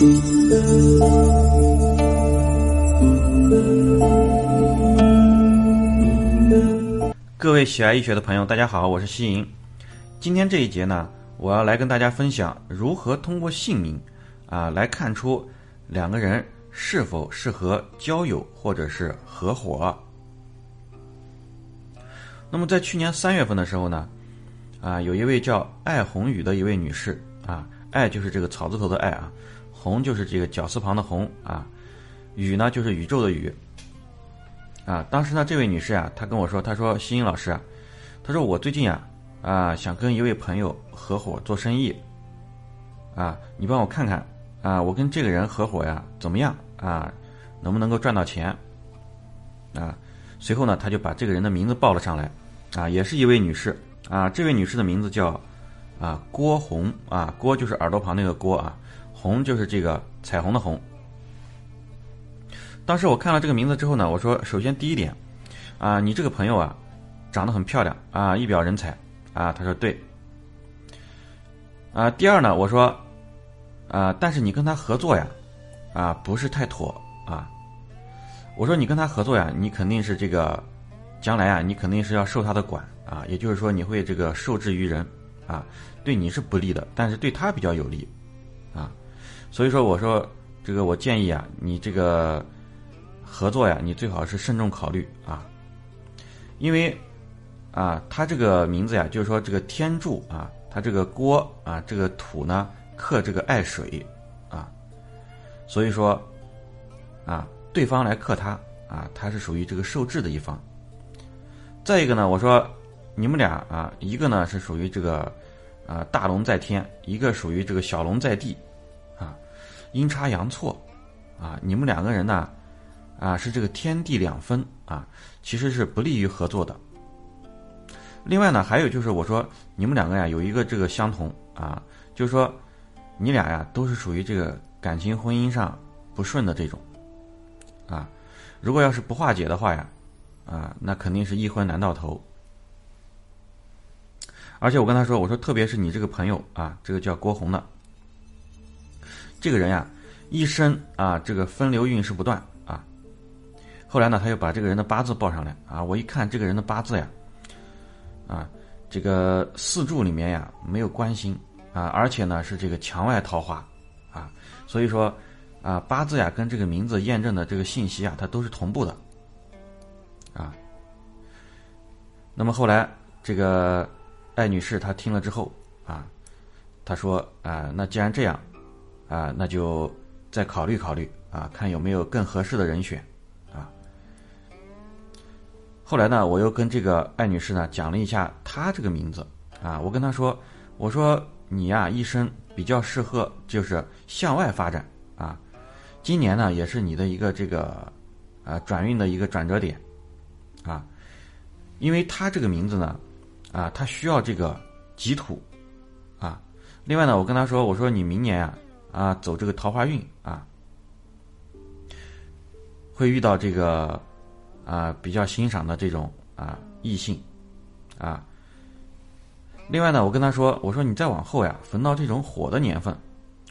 各位喜爱易学的朋友，大家好，我是西莹。今天这一节呢，我要来跟大家分享如何通过姓名啊来看出两个人是否适合交友或者是合伙。那么在去年三月份的时候呢，啊，有一位叫艾红宇的一位女士啊，艾就是这个草字头的艾啊，红就是这个绞丝旁的红啊，宇呢就是宇宙的宇。啊，当时呢，这位女士啊，她跟我说，她说：“新英老师啊，她说我最近啊，啊，想跟一位朋友合伙做生意，啊，你帮我看看啊，我跟这个人合伙呀，怎么样啊？能不能够赚到钱？啊？”随后呢，她就把这个人的名字报了上来，啊，也是一位女士啊，这位女士的名字叫啊郭红啊，郭就是耳朵旁那个郭啊，红就是这个彩虹的红。当时我看了这个名字之后呢，我说：首先第一点，啊，你这个朋友啊，长得很漂亮啊，一表人才啊。他说对。啊，第二呢，我说，啊，但是你跟他合作呀，啊，不是太妥啊。我说你跟他合作呀，你肯定是这个，将来啊，你肯定是要受他的管啊，也就是说你会这个受制于人啊，对你是不利的，但是对他比较有利啊。所以说，我说这个我建议啊，你这个。合作呀，你最好是慎重考虑啊，因为啊，他这个名字呀，就是说这个天柱啊，他这个锅啊，这个土呢克这个爱水啊，所以说啊，对方来克他啊，他是属于这个受制的一方。再一个呢，我说你们俩啊，一个呢是属于这个啊大龙在天，一个属于这个小龙在地啊，阴差阳错啊，你们两个人呢。啊，是这个天地两分啊，其实是不利于合作的。另外呢，还有就是我说你们两个呀，有一个这个相同啊，就是说你俩呀都是属于这个感情婚姻上不顺的这种啊。如果要是不化解的话呀，啊，那肯定是一婚难到头。而且我跟他说，我说特别是你这个朋友啊，这个叫郭红的这个人呀，一生啊这个分流运势不断啊。后来呢，他又把这个人的八字报上来啊！我一看这个人的八字呀，啊，这个四柱里面呀没有官星啊，而且呢是这个墙外桃花啊，所以说啊八字呀跟这个名字验证的这个信息啊，它都是同步的啊。那么后来这个艾女士她听了之后啊，她说啊，那既然这样啊，那就再考虑考虑啊，看有没有更合适的人选。啊后来呢，我又跟这个艾女士呢讲了一下她这个名字啊，我跟她说，我说你呀一生比较适合就是向外发展啊，今年呢也是你的一个这个啊转运的一个转折点啊，因为她这个名字呢啊，她需要这个吉土啊，另外呢，我跟她说，我说你明年啊啊走这个桃花运啊，会遇到这个。啊，比较欣赏的这种啊异性，啊。另外呢，我跟他说，我说你再往后呀，逢到这种火的年份，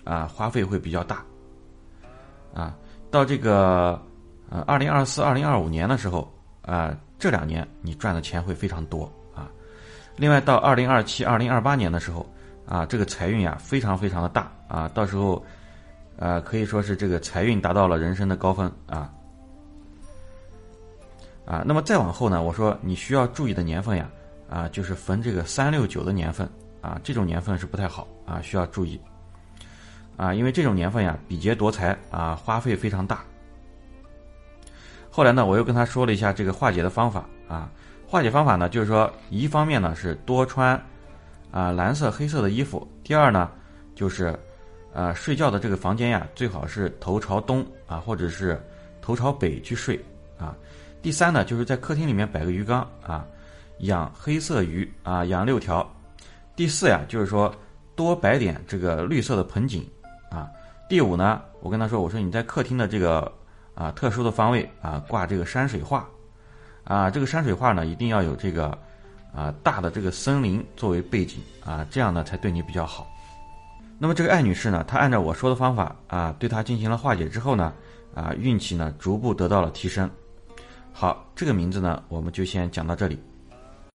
啊，花费会比较大，啊，到这个呃二零二四、二零二五年的时候，啊，这两年你赚的钱会非常多啊。另外到二零二七、二零二八年的时候，啊，这个财运呀非常非常的大啊，到时候，呃，可以说是这个财运达到了人生的高峰啊。啊，那么再往后呢？我说你需要注意的年份呀，啊，就是逢这个三六九的年份啊，这种年份是不太好啊，需要注意啊，因为这种年份呀，比劫夺财啊，花费非常大。后来呢，我又跟他说了一下这个化解的方法啊，化解方法呢，就是说一方面呢是多穿啊蓝色、黑色的衣服，第二呢就是啊睡觉的这个房间呀，最好是头朝东啊，或者是头朝北去睡啊。第三呢，就是在客厅里面摆个鱼缸啊，养黑色鱼啊，养六条。第四呀，就是说多摆点这个绿色的盆景啊。第五呢，我跟他说，我说你在客厅的这个啊特殊的方位啊挂这个山水画啊，这个山水画呢一定要有这个啊大的这个森林作为背景啊，这样呢才对你比较好。那么这个艾女士呢，她按照我说的方法啊，对她进行了化解之后呢，啊，运气呢逐步得到了提升。好，这个名字呢，我们就先讲到这里。